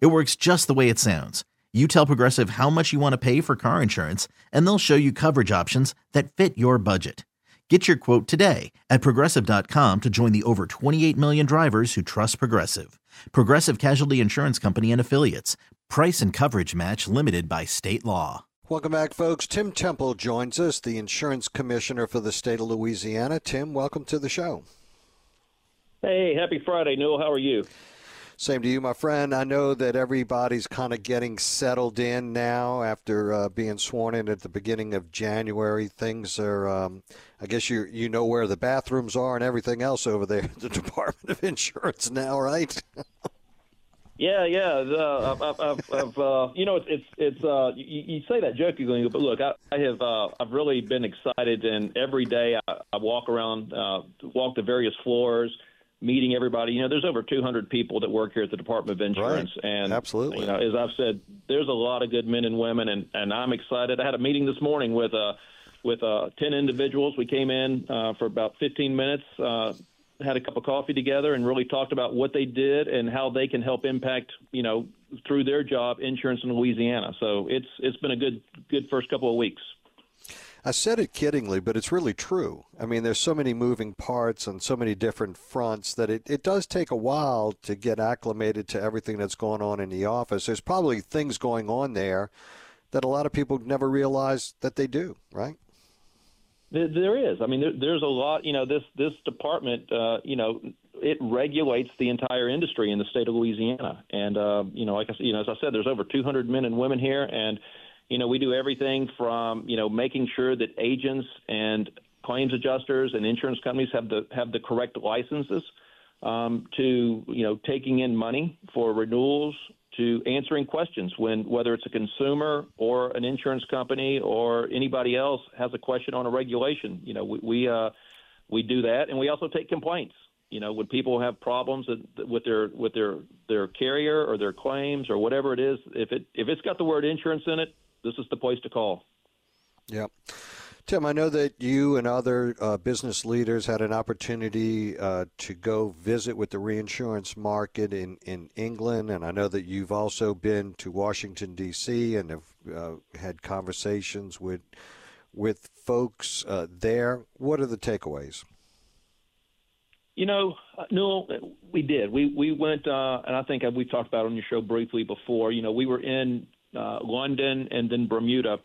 It works just the way it sounds. You tell Progressive how much you want to pay for car insurance, and they'll show you coverage options that fit your budget. Get your quote today at progressive.com to join the over 28 million drivers who trust Progressive. Progressive Casualty Insurance Company and Affiliates. Price and coverage match limited by state law. Welcome back, folks. Tim Temple joins us, the insurance commissioner for the state of Louisiana. Tim, welcome to the show. Hey, happy Friday, Newell. How are you? Same to you, my friend. I know that everybody's kind of getting settled in now after uh, being sworn in at the beginning of January. Things are, um, I guess you you know where the bathrooms are and everything else over there at the Department of Insurance now, right? yeah, yeah. Uh, I've, I've, I've uh, you know, it's it's, it's uh, you, you, say that jokingly, but look, I, I have uh, I've really been excited, and every day I, I walk around, uh, walk the various floors meeting everybody. You know, there's over 200 people that work here at the Department of Insurance, right. and absolutely, you know, as I've said, there's a lot of good men and women, and and I'm excited. I had a meeting this morning with uh with uh 10 individuals. We came in uh, for about 15 minutes. Uh, had a cup of coffee together and really talked about what they did and how they can help impact, you know, through their job insurance in Louisiana. So it's it's been a good good first couple of weeks. I said it kiddingly, but it's really true. I mean, there's so many moving parts on so many different fronts that it, it does take a while to get acclimated to everything that's going on in the office. There's probably things going on there that a lot of people never realize that they do, right? There is. I mean, there, there's a lot. You know, this this department, uh, you know, it regulates the entire industry in the state of Louisiana. And uh, you know, like I you know, as I said, there's over 200 men and women here, and you know, we do everything from you know making sure that agents and claims adjusters and insurance companies have the have the correct licenses um, to you know taking in money for renewals to answering questions when whether it's a consumer or an insurance company or anybody else has a question on a regulation. You know, we we, uh, we do that, and we also take complaints. You know, when people have problems with their with their their carrier or their claims or whatever it is, if it if it's got the word insurance in it, this is the place to call. Yeah. Tim, I know that you and other uh, business leaders had an opportunity uh, to go visit with the reinsurance market in, in England, and I know that you've also been to Washington D.C. and have uh, had conversations with with folks uh, there. What are the takeaways? You know, uh, no, we did. We we went, uh, and I think we've talked about it on your show briefly before. You know, we were in uh, London and then Bermuda,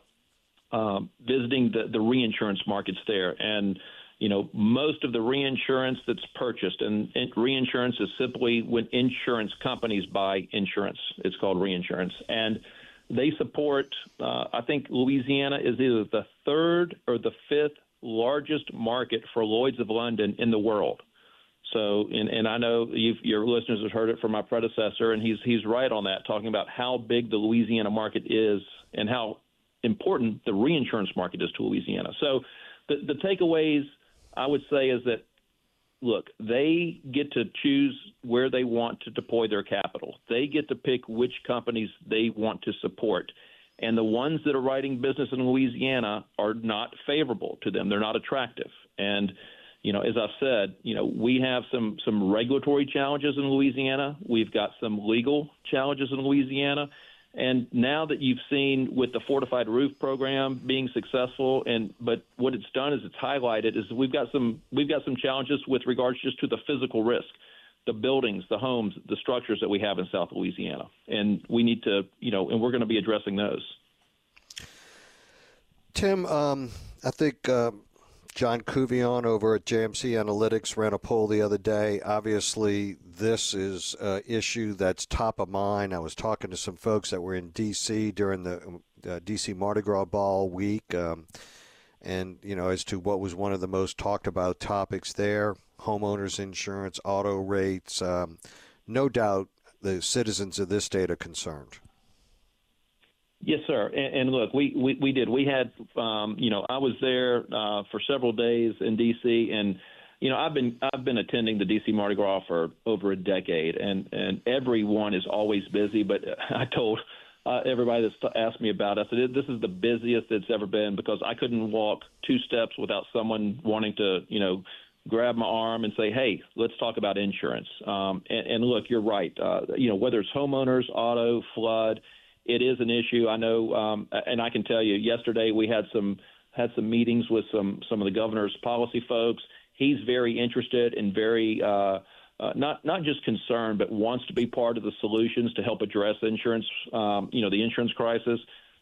um, visiting the, the reinsurance markets there. And, you know, most of the reinsurance that's purchased, and, and reinsurance is simply when insurance companies buy insurance. It's called reinsurance. And they support, uh, I think Louisiana is either the third or the fifth largest market for Lloyd's of London in the world. So, and, and I know your listeners have heard it from my predecessor, and he's he's right on that, talking about how big the Louisiana market is and how important the reinsurance market is to Louisiana. So, the the takeaways I would say is that look, they get to choose where they want to deploy their capital. They get to pick which companies they want to support. And the ones that are writing business in Louisiana are not favorable to them. They're not attractive. And you know, as I've said, you know, we have some some regulatory challenges in Louisiana. We've got some legal challenges in Louisiana. And now that you've seen with the fortified roof program being successful, and but what it's done is it's highlighted is we've got some we've got some challenges with regards just to the physical risk, the buildings, the homes, the structures that we have in South Louisiana, and we need to you know, and we're going to be addressing those. Tim, um, I think uh, John Couvillon over at JMC Analytics ran a poll the other day. Obviously, this is an issue that's top of mind. I was talking to some folks that were in D.C. during the uh, D.C. Mardi Gras Ball week, um, and you know as to what was one of the most talked about topics there: homeowners insurance, auto rates. Um, no doubt, the citizens of this state are concerned. Yes, sir. And, and look, we, we, we did. We had, um, you know, I was there uh, for several days in D.C. and you know, I've been I've been attending the DC Mardi Gras for over a decade, and and everyone is always busy. But I told uh, everybody that's asked me about it, I said this is the busiest it's ever been because I couldn't walk two steps without someone wanting to, you know, grab my arm and say, "Hey, let's talk about insurance." Um, and, and look, you're right. Uh, you know, whether it's homeowners, auto, flood, it is an issue. I know, um, and I can tell you, yesterday we had some had some meetings with some some of the governor's policy folks he's very interested and very uh, uh, not not just concerned, but wants to be part of the solutions to help address insurance, um, you know, the insurance crisis.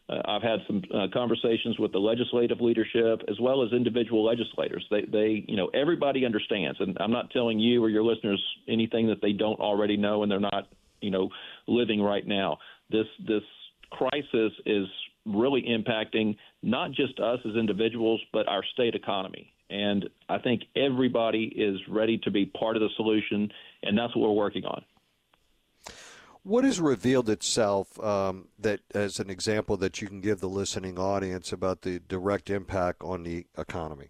Uh, I've had some uh, conversations with the legislative leadership as well as individual legislators. They, they, you know, everybody understands, and I'm not telling you or your listeners anything that they don't already know and they're not, you know, living right now. This this crisis is really impacting not just us as individuals, but our state economy. And I think everybody is ready to be part of the solution, and that's what we're working on. What has revealed itself um, that, as an example, that you can give the listening audience about the direct impact on the economy?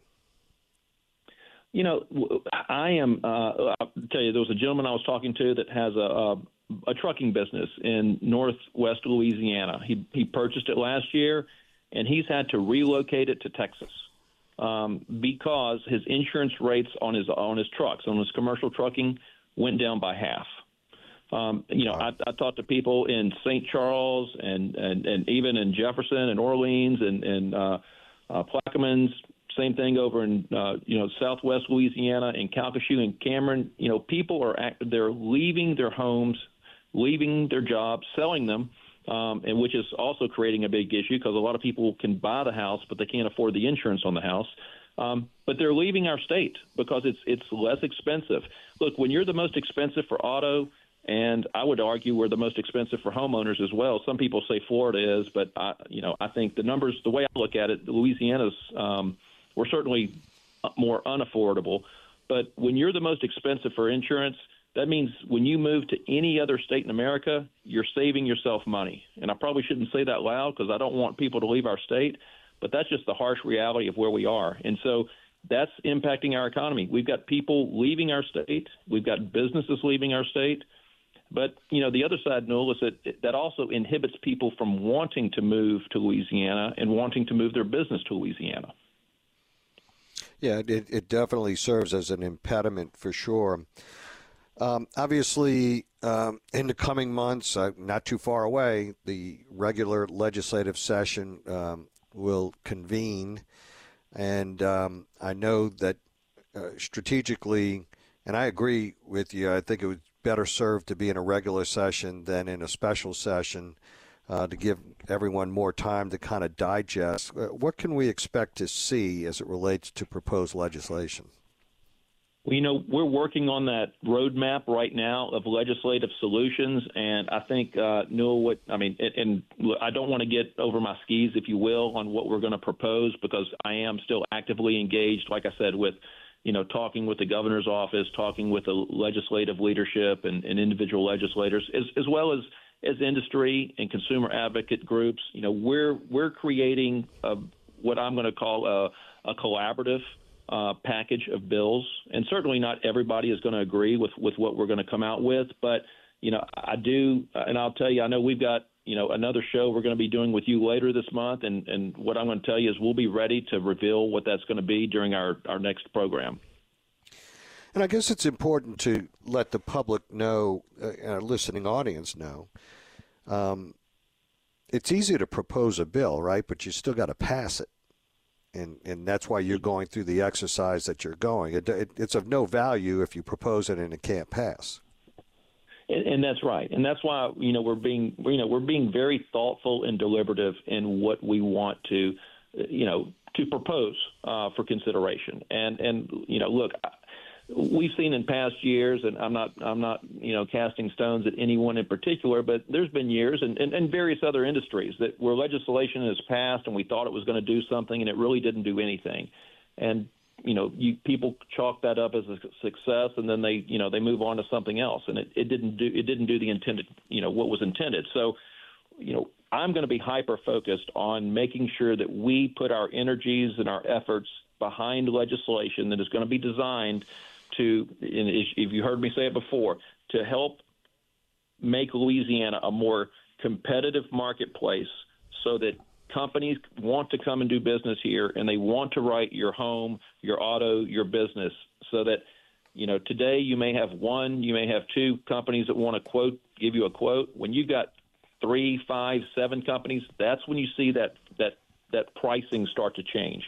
You know, I am. Uh, I'll tell you, there was a gentleman I was talking to that has a, a, trucking business in Northwest Louisiana. He he purchased it last year, and he's had to relocate it to Texas um, because his insurance rates on his on his trucks on his commercial trucking went down by half. Um, you know, I, I talked to people in St. Charles and, and, and even in Jefferson and Orleans and, and uh, uh, Plaquemines. Same thing over in uh, you know Southwest Louisiana and Calcasieu and Cameron. You know, people are act- they're leaving their homes, leaving their jobs, selling them um, and which is also creating a big issue because a lot of people can buy the house, but they can't afford the insurance on the house. Um, but they're leaving our state because it's it's less expensive. Look, when you're the most expensive for auto, and I would argue we're the most expensive for homeowners as well. Some people say Florida is, but I, you know, I think the numbers, the way I look at it, Louisiana's um, we're certainly more unaffordable. But when you're the most expensive for insurance, that means when you move to any other state in America, you're saving yourself money. And I probably shouldn't say that loud because I don't want people to leave our state, but that's just the harsh reality of where we are. And so that's impacting our economy. We've got people leaving our state, we've got businesses leaving our state. But you know, the other side, Newell, is that that also inhibits people from wanting to move to Louisiana and wanting to move their business to Louisiana. Yeah, it, it definitely serves as an impediment for sure. Um, obviously, um, in the coming months, uh, not too far away, the regular legislative session um, will convene. And um, I know that uh, strategically, and I agree with you, I think it would better serve to be in a regular session than in a special session uh, to give everyone more time to kind of digest. Uh, what can we expect to see as it relates to proposed legislation? Well, you know, we're working on that roadmap right now of legislative solutions, and I think uh, what I mean. And, and I don't want to get over my skis, if you will, on what we're going to propose because I am still actively engaged, like I said, with you know, talking with the governor's office, talking with the legislative leadership and, and individual legislators, as, as well as as industry and consumer advocate groups. You know, we're we're creating a, what I'm going to call a, a collaborative uh, package of bills, and certainly not everybody is going to agree with with what we're going to come out with. But you know, I do, and I'll tell you, I know we've got you know another show we're going to be doing with you later this month, and and what I'm going to tell you is we'll be ready to reveal what that's going to be during our our next program. And I guess it's important to let the public know, uh, our listening audience know. Um, it's easy to propose a bill, right? But you still got to pass it and and that's why you're going through the exercise that you're going. It, it, it's of no value if you propose it and it can't pass. And, and, that's right, and that's why you know we're being you know we're being very thoughtful and deliberative in what we want to you know to propose uh, for consideration. And and you know look we've seen in past years, and I'm not I'm not you know casting stones at anyone in particular, but there's been years and, and, and various other industries that where legislation has passed and we thought it was going to do something and it really didn't do anything, and you know you people chalk that up as a success and then they you know they move on to something else and it, it didn't do it didn't do the intended you know what was intended. So you know I'm going to be hyper focused on making sure that we put our energies and our efforts behind legislation that is going to be designed to, if you heard me say it before, to help make Louisiana a more competitive marketplace so that companies want to come and do business here and they want to write your home, your auto, your business so that you know today you may have one, you may have two companies that want to quote give you a quote. When you've got three, five, seven companies, that's when you see that that that pricing start to change.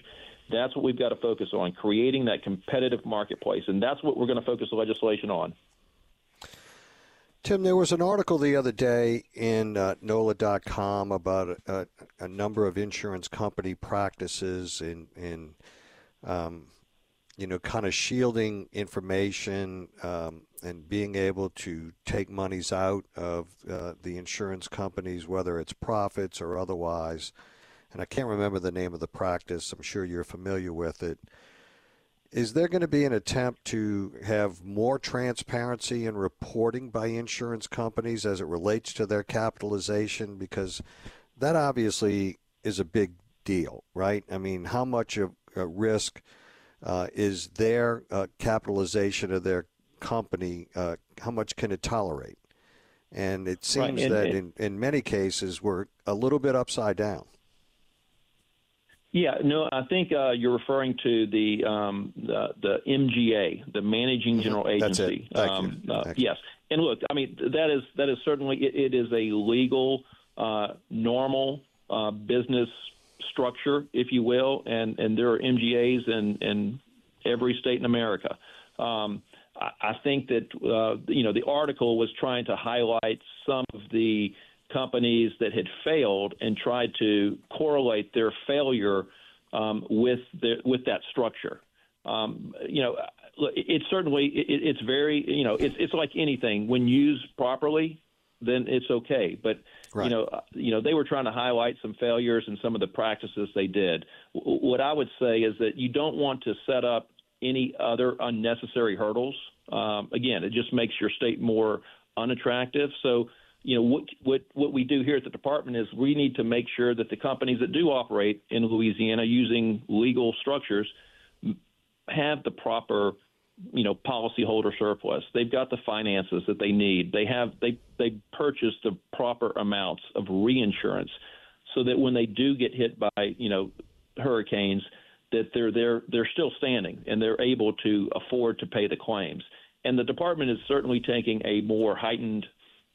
That's what we've got to focus on, creating that competitive marketplace, and that's what we're going to focus the legislation on. Tim, there was an article the other day in uh, NOLA.com about a, a, number of insurance company practices in, in um, you know, kind of shielding information um, and being able to take monies out of uh, the insurance companies, whether it's profits or otherwise. And I can't remember the name of the practice. I'm sure you're familiar with it. Is there going to be an attempt to have more transparency in reporting by insurance companies as it relates to their capitalization? Because that obviously is a big deal, right? I mean, how much of a risk uh, is their uh, capitalization of their company? Uh, how much can it tolerate? And it seems right. and, that and, in, in many cases we're a little bit upside down. Yeah, no, I think uh, you're referring to the, um, the, the MGA, the Managing mm-hmm. General Agency. That's it. Thank um, you. Uh, yes, and look, I mean that is that is certainly it, it is a legal, uh, normal uh, business structure, if you will, and and there are MGAs in in every state in America. Um, I, I think that uh, you know the article was trying to highlight some of the companies that had failed and tried to correlate their failure um, with the, with that structure. Um, you know, it's certainly it, it's very you know it's it's like anything when used properly, then it's okay. But right. you know uh, you know they were trying to highlight some failures and some of the practices they did. What I would say is that you don't want to set up any other unnecessary hurdles. Um, again, it just makes your state more unattractive. So you know what what what we do here at the department is we need to make sure that the companies that do operate in Louisiana using legal structures have the proper you know policyholder surplus. They've got the finances that they need. They have they they purchase the proper amounts of reinsurance so that when they do get hit by you know hurricanes that they're they're they're still standing and they're able to afford to pay the claims. And the department is certainly taking a more heightened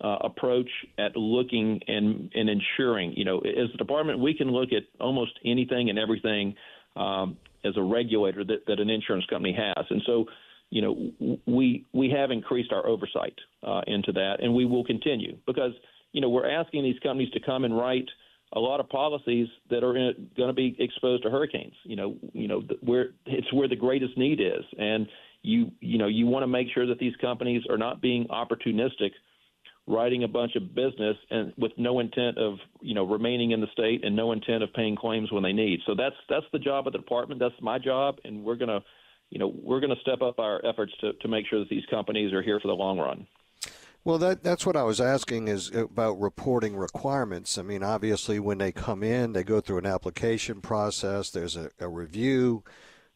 uh, approach at looking and, and ensuring. You know, as a department, we can look at almost anything and everything um, as a regulator that, that an insurance company has, and so. You know, we we have increased our oversight uh, into that, and we will continue because you know we're asking these companies to come and write a lot of policies that are going to be exposed to hurricanes. You know, you know where it's where the greatest need is, and you you know you want to make sure that these companies are not being opportunistic writing a bunch of business and with no intent of you know remaining in the state and no intent of paying claims when they need. So that's that's the job of the department. That's my job, and we're gonna you know we're gonna step up our efforts to to make sure that these companies are here for the long run. Well, that that's what I was asking is about reporting requirements. I mean, obviously, when they come in, they go through an application process. There's a, a review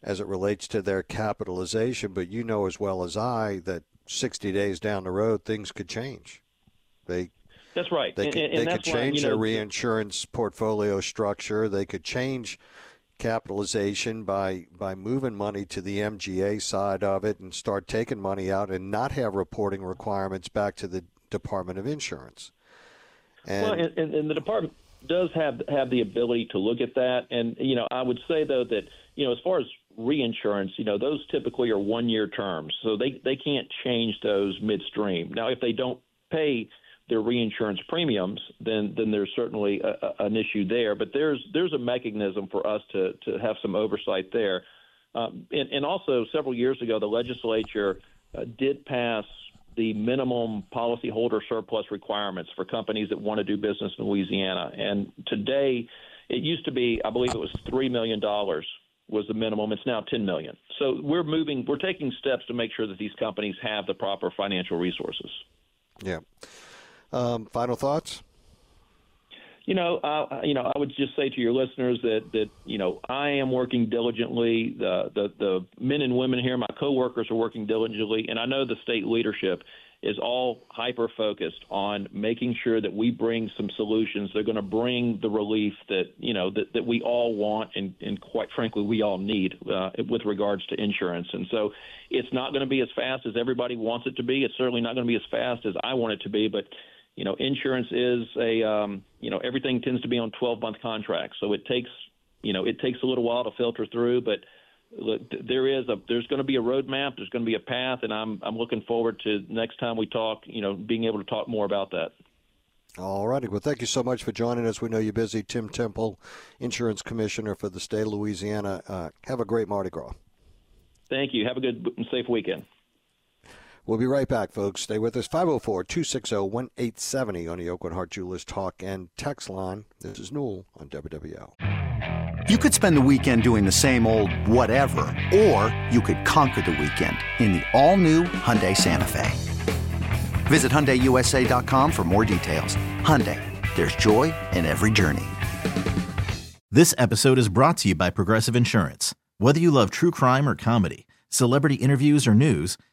as it relates to their capitalization, but you know as well as I that 60 days down the road, things could change. They that's right. They could, and, and they could change why, you know, their reinsurance portfolio structure. They could change capitalization by by moving money to the MGA side of it and start taking money out and not have reporting requirements back to the Department of Insurance. And, well, and, and the department does have have the ability to look at that. And you know, I would say though that you know, as far as reinsurance, you know, those typically are one year terms, so they they can't change those midstream. Now, if they don't pay their reinsurance premiums, then then there's certainly a, a, an issue there. But there's there's a mechanism for us to to have some oversight there. Um, and, and, also, several years ago, the legislature uh, did pass the minimum policyholder surplus requirements for companies that want to do business in Louisiana. And today, it used to be, I believe, it was three million dollars was the minimum. It's now 10 million. So we're moving, we're taking steps to make sure that these companies have the proper financial resources. Yeah. Um, final thoughts? You know, you know, I would just say to your listeners that that you know I am working diligently. The the the men and women here, my coworkers, are working diligently, and I know the state leadership is all hyper focused on making sure that we bring some solutions that are going to bring the relief that you know that, that we all want and, and quite frankly we all need uh, with regards to insurance and so it's not going to be as fast as everybody wants it to be it's certainly not going to be as fast as I want it to be but you know insurance is a um, you know everything tends to be on 12 month contracts so it takes you know it takes a little while to filter through but look, there is a there's going to be a roadmap. There's going to be a path, and I'm I'm looking forward to next time we talk. You know, being able to talk more about that. All righty. Well, thank you so much for joining us. We know you're busy. Tim Temple, Insurance Commissioner for the state of Louisiana. Uh, have a great Mardi Gras. Thank you. Have a good and safe weekend. We'll be right back, folks. Stay with us. 504 260 1870 on the Aucoin Hart Jewelers Talk and Text line. This is Newell on WWL. You could spend the weekend doing the same old whatever, or you could conquer the weekend in the all-new Hyundai Santa Fe. Visit HyundaiUSA.com for more details. Hyundai, there's joy in every journey. This episode is brought to you by Progressive Insurance. Whether you love true crime or comedy, celebrity interviews or news,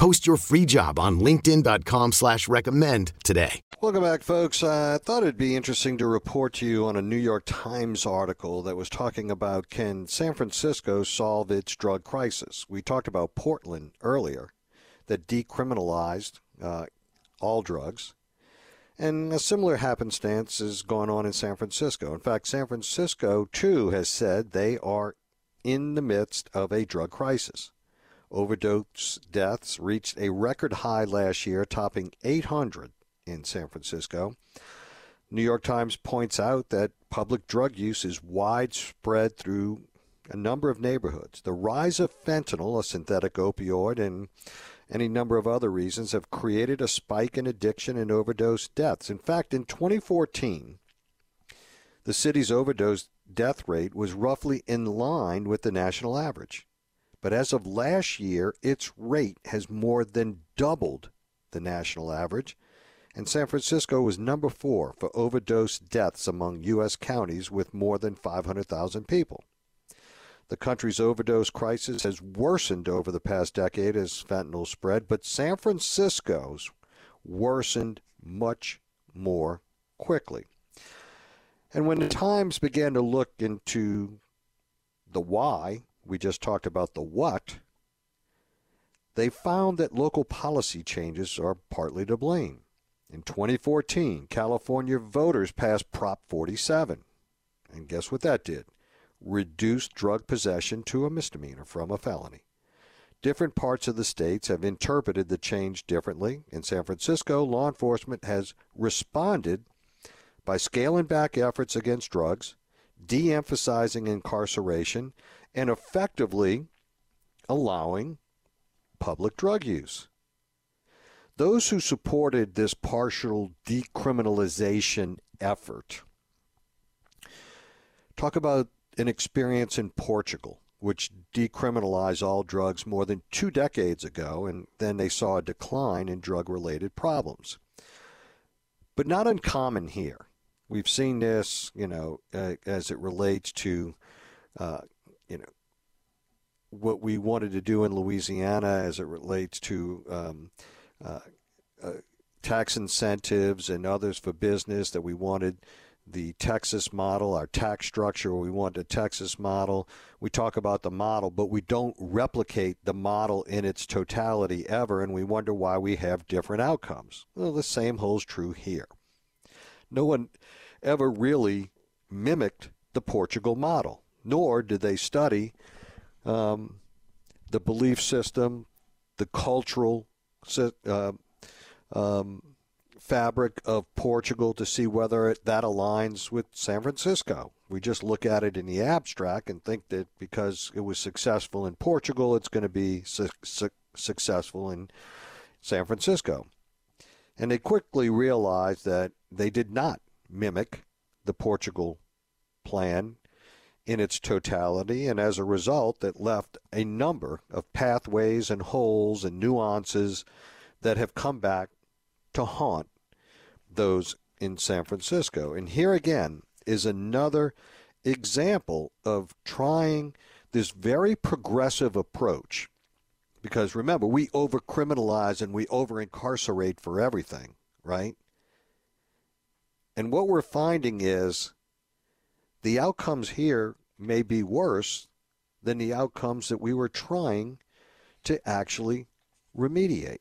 Post your free job on linkedin.com slash recommend today. Welcome back, folks. I thought it'd be interesting to report to you on a New York Times article that was talking about can San Francisco solve its drug crisis? We talked about Portland earlier that decriminalized uh, all drugs. And a similar happenstance is going on in San Francisco. In fact, San Francisco, too, has said they are in the midst of a drug crisis. Overdose deaths reached a record high last year, topping 800 in San Francisco. New York Times points out that public drug use is widespread through a number of neighborhoods. The rise of fentanyl, a synthetic opioid, and any number of other reasons have created a spike in addiction and overdose deaths. In fact, in 2014, the city's overdose death rate was roughly in line with the national average. But as of last year, its rate has more than doubled the national average, and San Francisco was number four for overdose deaths among U.S. counties with more than 500,000 people. The country's overdose crisis has worsened over the past decade as fentanyl spread, but San Francisco's worsened much more quickly. And when the Times began to look into the why, we just talked about the what, they found that local policy changes are partly to blame. In 2014, California voters passed Prop 47. And guess what that did? Reduced drug possession to a misdemeanor from a felony. Different parts of the states have interpreted the change differently. In San Francisco, law enforcement has responded by scaling back efforts against drugs, de emphasizing incarceration, and effectively allowing public drug use. Those who supported this partial decriminalization effort talk about an experience in Portugal, which decriminalized all drugs more than two decades ago, and then they saw a decline in drug related problems. But not uncommon here. We've seen this, you know, uh, as it relates to, uh, you know, what we wanted to do in Louisiana as it relates to um, uh, uh, tax incentives and others for business that we wanted the Texas model, our tax structure. We want a Texas model. We talk about the model, but we don't replicate the model in its totality ever, and we wonder why we have different outcomes. Well, the same holds true here. No one ever really mimicked the Portugal model, nor did they study um, the belief system, the cultural uh, um, fabric of Portugal to see whether it, that aligns with San Francisco. We just look at it in the abstract and think that because it was successful in Portugal, it's going to be su- su- successful in San Francisco. And they quickly realized that they did not mimic the Portugal plan in its totality, and as a result, that left a number of pathways and holes and nuances that have come back to haunt those in San Francisco. And here again is another example of trying this very progressive approach. Because remember, we over criminalize and we over incarcerate for everything, right? And what we're finding is the outcomes here may be worse than the outcomes that we were trying to actually remediate.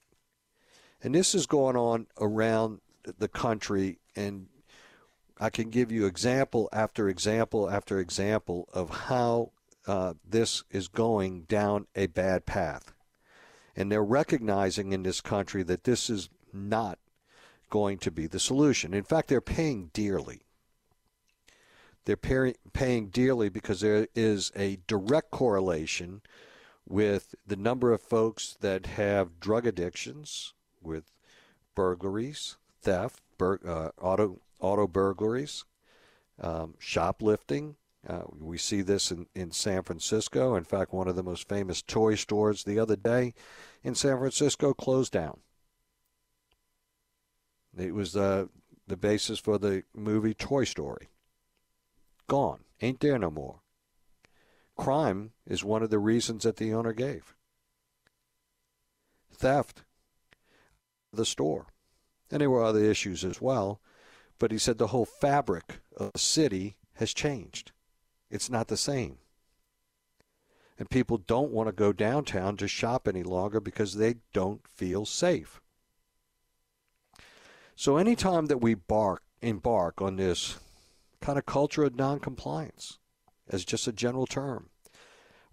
And this is going on around the country, and I can give you example after example after example of how uh, this is going down a bad path. And they're recognizing in this country that this is not going to be the solution. In fact, they're paying dearly. They're pay- paying dearly because there is a direct correlation with the number of folks that have drug addictions, with burglaries, theft, bur- uh, auto auto burglaries, um, shoplifting. Uh, we see this in, in San Francisco. In fact, one of the most famous toy stores the other day in San Francisco closed down. It was uh, the basis for the movie Toy Story. Gone. Ain't there no more. Crime is one of the reasons that the owner gave. Theft, the store. And there were other issues as well. But he said the whole fabric of the city has changed. It's not the same. And people don't want to go downtown to shop any longer because they don't feel safe. So anytime that we bark, embark on this kind of culture of noncompliance, as just a general term,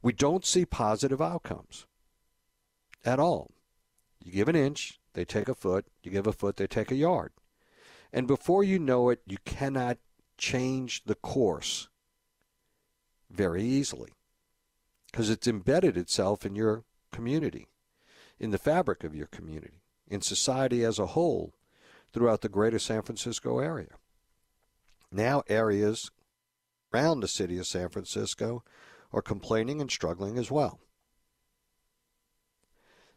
we don't see positive outcomes at all. You give an inch, they take a foot. You give a foot, they take a yard. And before you know it, you cannot change the course very easily because it's embedded itself in your community, in the fabric of your community, in society as a whole throughout the greater San Francisco area. Now, areas around the city of San Francisco are complaining and struggling as well.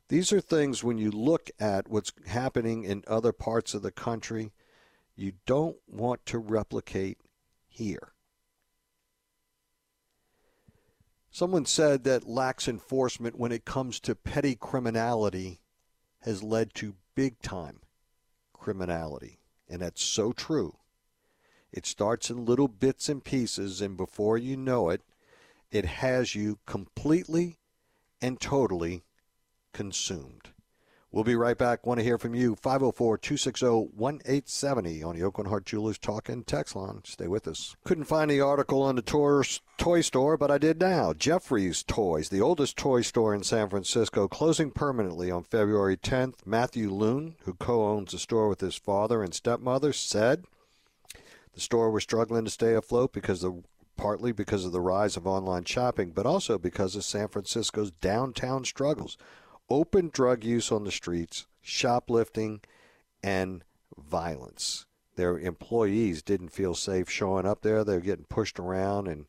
These are things when you look at what's happening in other parts of the country, you don't want to replicate here. Someone said that lax enforcement when it comes to petty criminality has led to big time criminality. And that's so true. It starts in little bits and pieces, and before you know it, it has you completely and totally consumed. We'll be right back. Want to hear from you. 504 260 1870 on the Aucoin Hart Jewelers Talk and Text line. Stay with us. Couldn't find the article on the toy store, but I did now. Jeffrey's Toys, the oldest toy store in San Francisco, closing permanently on February 10th. Matthew Luhn, who co owns the store with his father and stepmother, said the store was struggling to stay afloat because of partly because of the rise of online shopping, but also because of San Francisco's downtown struggles open drug use on the streets, shoplifting, and violence. Their employees didn't feel safe showing up there. They were getting pushed around and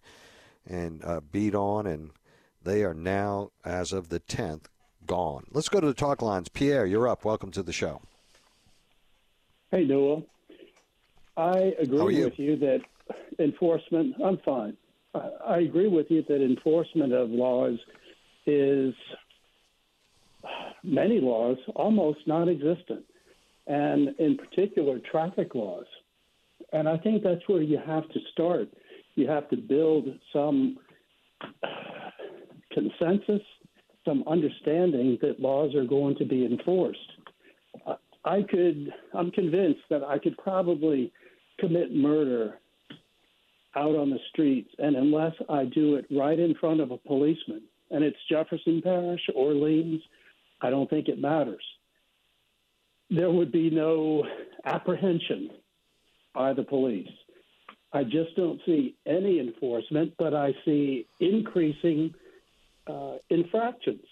and uh, beat on, and they are now, as of the 10th, gone. Let's go to the talk lines. Pierre, you're up. Welcome to the show. Hey, Noah. I agree you? with you that enforcement, I'm fine. I, I agree with you that enforcement of laws is many laws almost non existent, and in particular, traffic laws. And I think that's where you have to start. You have to build some consensus, some understanding that laws are going to be enforced. I could, I'm convinced that I could probably commit murder out on the streets, and unless I do it right in front of a policeman, and it's Jefferson Parish, Orleans, I don't think it matters. There would be no apprehension by the police. I just don't see any enforcement, but I see increasing uh, infractions.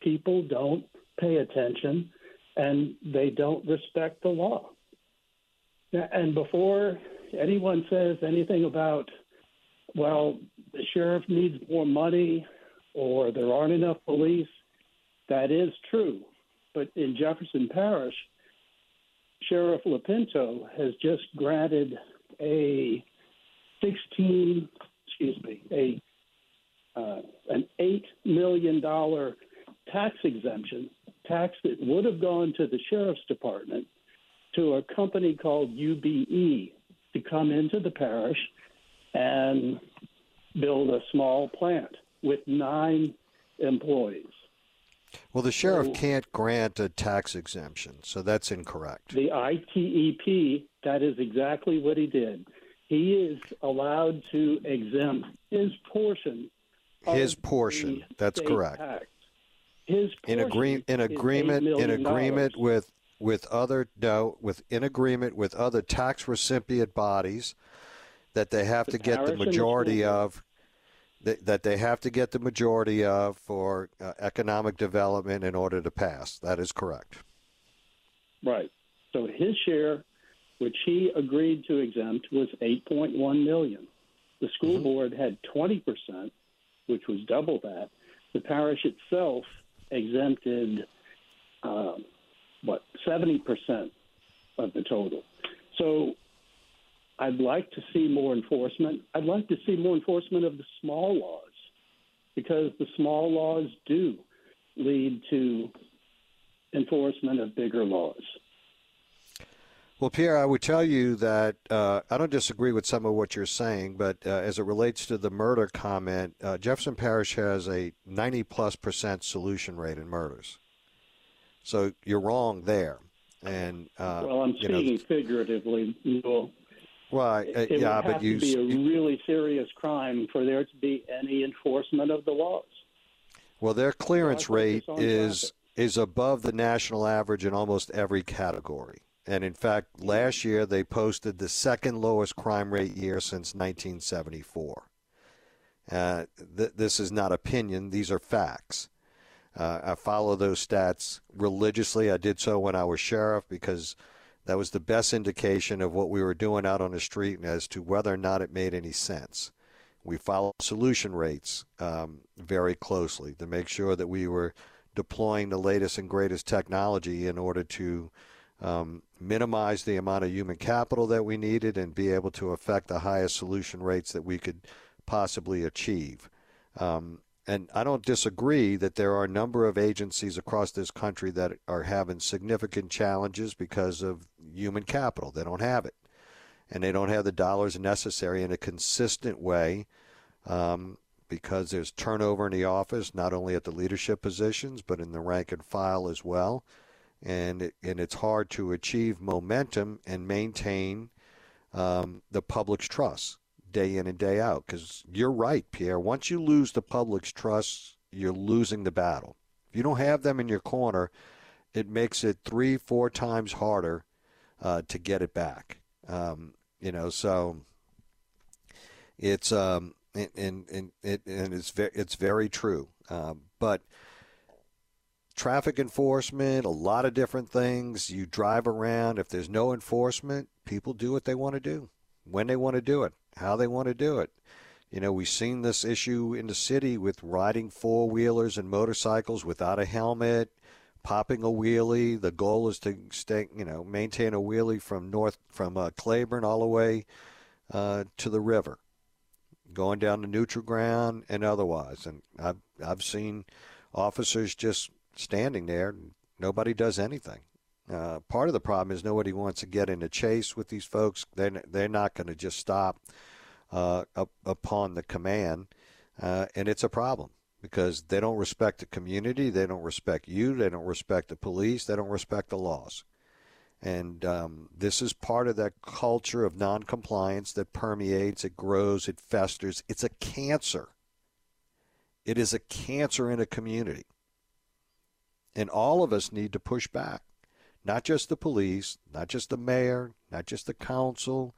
People don't pay attention and they don't respect the law. And before anyone says anything about, well, the sheriff needs more money or there aren't enough police, that is true. But in Jefferson Parish, Sheriff Lopinto has just granted a 16, excuse me, a uh, an eight million dollar tax exemption, tax that would have gone to the sheriff's department, to a company called UBE to come into the parish and build a small plant with nine employees. Well, the sheriff so, can't grant a tax exemption, so that's incorrect. The ITEP, that is exactly what he did. He is allowed to exempt his portion. His portion. That's correct. Tax. His in, agree- in agreement in agreement with with other no with in agreement with other tax recipient bodies that they have the to get the majority the of that, that they have to get the majority of for uh, economic development in order to pass. That is correct. Right. So his share, which he agreed to exempt, was 8.1 million. The school mm-hmm. board had 20 percent, which was double that. The parish itself exempted um, what seventy percent of the total. So I'd like to see more enforcement. I'd like to see more enforcement of the small laws because the small laws do lead to enforcement of bigger laws. Well, Pierre, I would tell you that uh, I don't disagree with some of what you're saying, but uh, as it relates to the murder comment, uh, Jefferson Parish has a 90 plus percent solution rate in murders. So you're wrong there. And uh, well, I'm speaking know, figuratively. Well, uh, it, yeah, would but you to be a really serious crime for there to be any enforcement of the laws. Well, their clearance rate is traffic. is above the national average in almost every category. And in fact, last year they posted the second lowest crime rate year since 1974. Uh, th- this is not opinion, these are facts. Uh, I follow those stats religiously. I did so when I was sheriff because that was the best indication of what we were doing out on the street and as to whether or not it made any sense. We followed solution rates um, very closely to make sure that we were deploying the latest and greatest technology in order to um, minimize the amount of human capital that we needed and be able to affect the highest solution rates that we could possibly achieve. Um, and I don't disagree that there are a number of agencies across this country that are having significant challenges because of human capital. They don't have it. And they don't have the dollars necessary in a consistent way um, because there's turnover in the office, not only at the leadership positions, but in the rank and file as well and it, and it's hard to achieve momentum and maintain um, the public's trust day in and day out. Because you're right, Pierre. Once you lose the public's trust, you're losing the battle. If you don't have them in your corner, it makes it three, four times harder uh, to get it back. Um, you know, so it's um, and and, and, it, and it's ve- it's very true. Um, but traffic enforcement, a lot of different things. You drive around. If there's no enforcement, people do what they want to do, when they want to do it, how they want to do it. You know, we've seen this issue in the city with riding four wheelers and motorcycles without a helmet, popping a wheelie. The goal is to stay, you know, maintain a wheelie from north from uh, Claiborne all the way uh, to the river, going down the neutral ground and otherwise. And I've I've seen officers just standing there. And nobody does anything. Uh, part of the problem is nobody wants to get in a chase with these folks. They're, they're not going to just stop uh, up, upon the command, uh, and it's a problem because they don't respect the community, they don't respect you, they don't respect the police, they don't respect the laws. And um, this is part of that culture of noncompliance that permeates, it grows, it festers. It's a cancer. It is a cancer in a community. And all of us need to push back. Not just the police, not just the mayor, not just the council,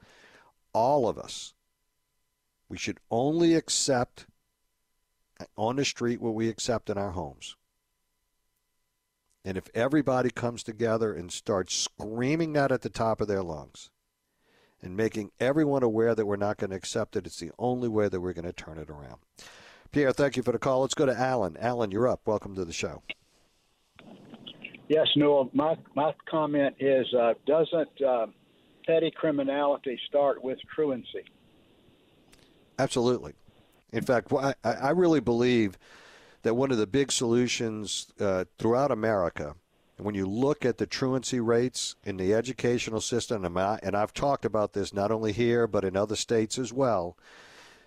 all of us. We should only accept on the street what we accept in our homes. And if everybody comes together and starts screaming that at the top of their lungs and making everyone aware that we're not going to accept it, it's the only way that we're going to turn it around. Pierre, thank you for the call. Let's go to Alan. Alan, you're up. Welcome to the show. Yes, Newell. My my comment is: uh, doesn't uh, petty criminality start with truancy? Absolutely. In fact, I, I really believe that one of the big solutions uh, throughout America, when you look at the truancy rates in the educational system, and I've talked about this not only here but in other states as well,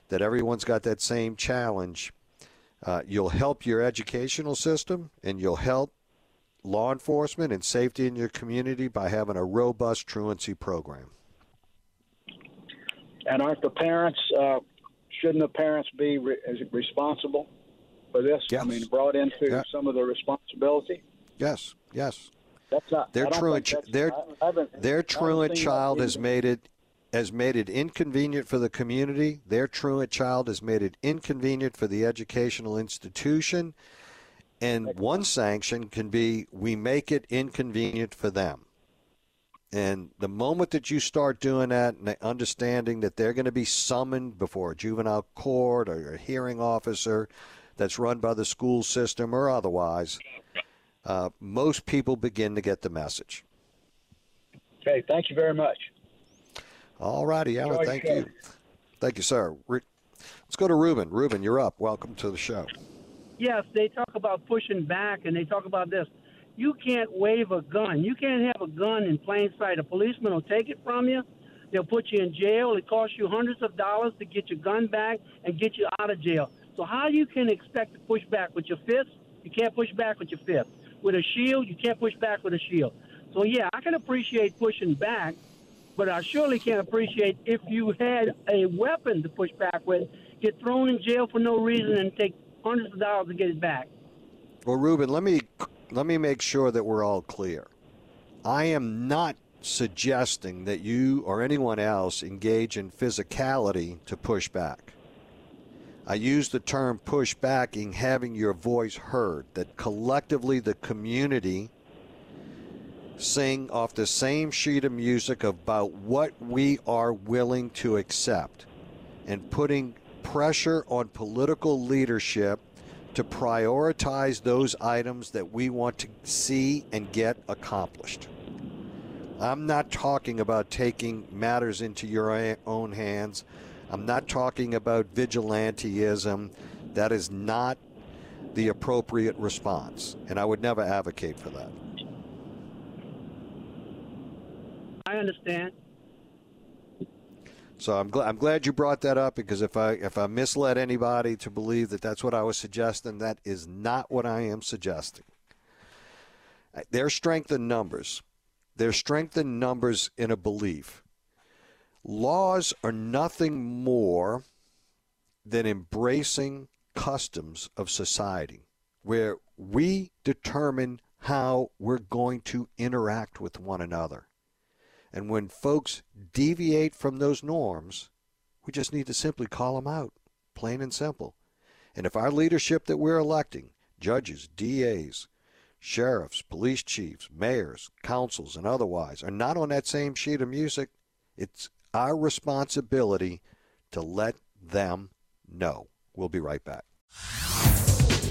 that everyone's got that same challenge. Uh, you'll help your educational system and you'll help law enforcement and safety in your community by having a robust truancy program. And aren't the parents, uh, shouldn't the parents be re- responsible? for this? Yes. I mean, brought into yeah. some of the responsibility. Yes, yes. That's not their truant their their truant child has made it has made it inconvenient for the community. Their truant child has made it inconvenient for the educational institution. And one sanction can be we make it inconvenient for them. And the moment that you start doing that and understanding that they're going to be summoned before a juvenile court or a hearing officer, that's run by the school system or otherwise, uh, most people begin to get the message. Okay, thank you very much. All righty, Alan. Thank you. Thank you, sir. Let's go to Ruben. Ruben, you're up. Welcome to the show. Yes, they talk about pushing back and they talk about this. You can't wave a gun. You can't have a gun in plain sight. A policeman will take it from you. They'll put you in jail. It costs you hundreds of dollars to get your gun back and get you out of jail. So how you can expect to push back with your fists? You can't push back with your fists. With a shield, you can't push back with a shield. So yeah, I can appreciate pushing back, but I surely can't appreciate if you had a weapon to push back with, get thrown in jail for no reason, and take hundreds of dollars to get it back. Well, Ruben, let me let me make sure that we're all clear. I am not suggesting that you or anyone else engage in physicality to push back. I use the term push back in having your voice heard, that collectively the community sing off the same sheet of music about what we are willing to accept and putting pressure on political leadership to prioritize those items that we want to see and get accomplished. I'm not talking about taking matters into your own hands. I'm not talking about vigilanteism. That is not the appropriate response, and I would never advocate for that. I understand. So I'm glad I'm glad you brought that up because if I if I misled anybody to believe that that's what I was suggesting, that is not what I am suggesting. Their strength in numbers, their strength in numbers in a belief Laws are nothing more than embracing customs of society where we determine how we're going to interact with one another. And when folks deviate from those norms, we just need to simply call them out, plain and simple. And if our leadership that we're electing, judges, DAs, sheriffs, police chiefs, mayors, councils, and otherwise, are not on that same sheet of music, it's our responsibility to let them know. We'll be right back.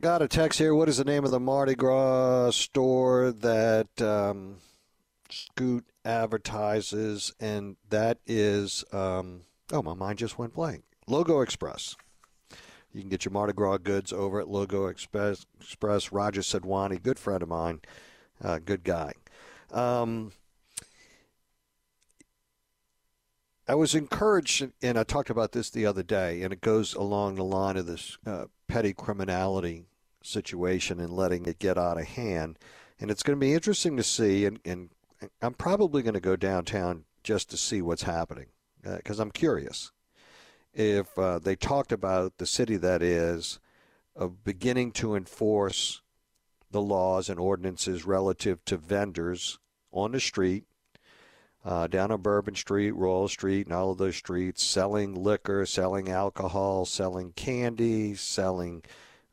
Got a text here. What is the name of the Mardi Gras store that um, Scoot advertises? And that is, um, oh, my mind just went blank. Logo Express. You can get your Mardi Gras goods over at Logo Express. Express. Roger Sedwani, good friend of mine, uh, good guy. Um, I was encouraged, and I talked about this the other day, and it goes along the line of this uh, petty criminality situation and letting it get out of hand. And it's going to be interesting to see, and, and I'm probably going to go downtown just to see what's happening because uh, I'm curious. If uh, they talked about the city that is of beginning to enforce the laws and ordinances relative to vendors on the street, uh, down on Bourbon Street, Royal Street, and all of those streets, selling liquor, selling alcohol, selling candy, selling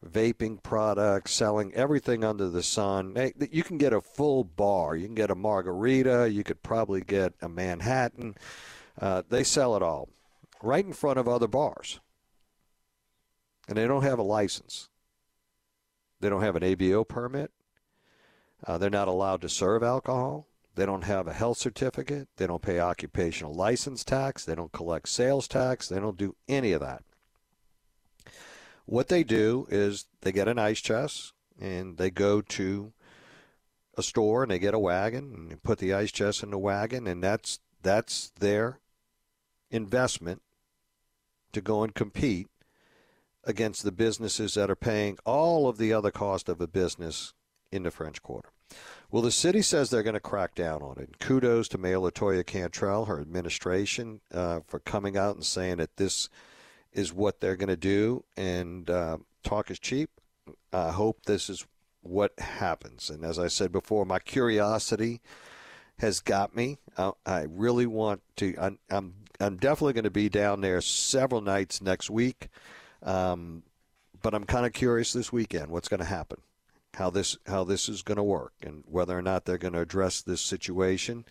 vaping products, selling everything under the sun. You can get a full bar. You can get a margarita. You could probably get a Manhattan. Uh, they sell it all right in front of other bars. And they don't have a license. They don't have an ABO permit. Uh, they're not allowed to serve alcohol. They don't have a health certificate. They don't pay occupational license tax. They don't collect sales tax. They don't do any of that. What they do is they get an ice chest and they go to a store and they get a wagon and put the ice chest in the wagon and that's that's their investment to go and compete against the businesses that are paying all of the other cost of a business in the French Quarter. Well, the city says they're going to crack down on it. Kudos to Mayor LaToya Cantrell, her administration, uh, for coming out and saying that this is what they're going to do, and uh, talk is cheap. I hope this is what happens. And as I said before, my curiosity has got me. I, I really want to. I'm, I'm, I'm definitely going to be down there several nights next week, um, but I'm kind of curious this weekend what's going to happen, how this how this is going to work, and whether or not they're going to address this situation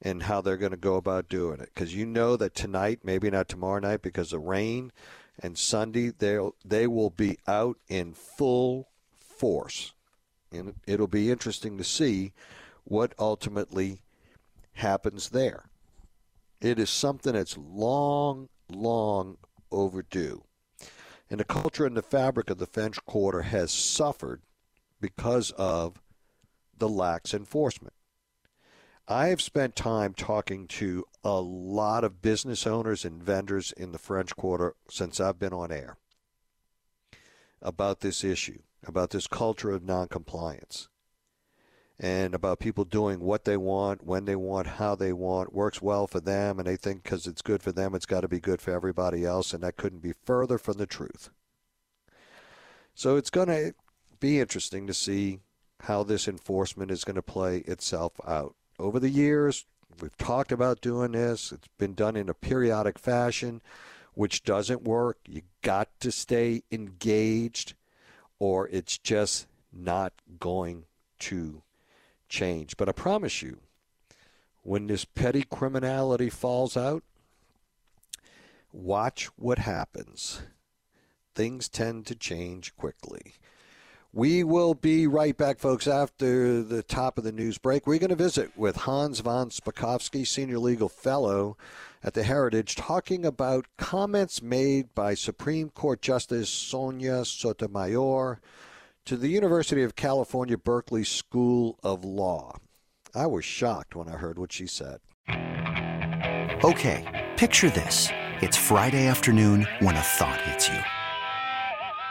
and how they're going to go about doing it. Because you know that tonight, maybe not tomorrow night because of rain, and Sunday they they will be out in full force, and it'll be interesting to see what ultimately happens there. It is something that's long, long overdue. And the culture and the fabric of the French Quarter has suffered because of the lax enforcement. I have spent time talking to a lot of business owners and vendors in the French Quarter since I've been on air about this issue, about this culture of noncompliance, and about people doing what they want, when they want, how they want, works well for them, and they think because it's good for them, it's got to be good for everybody else, and that couldn't be further from the truth. So it's going to be interesting to see how this enforcement is going to play itself out over the years, we've talked about doing this. It's been done in a periodic fashion, which doesn't work. You got to stay engaged, or it's just not going to change. But I promise you, when this petty criminality falls out, watch what happens. Things tend to change quickly. We will be right back, folks, after the top of the news break. We're going to visit with Hans von Spakovsky, Senior Legal Fellow at the Heritage, talking about comments made by Supreme Court Justice Sonia Sotomayor to the University of California, Berkeley School of Law. I was shocked when I heard what she said. Okay, picture this. It's Friday afternoon when a thought hits you.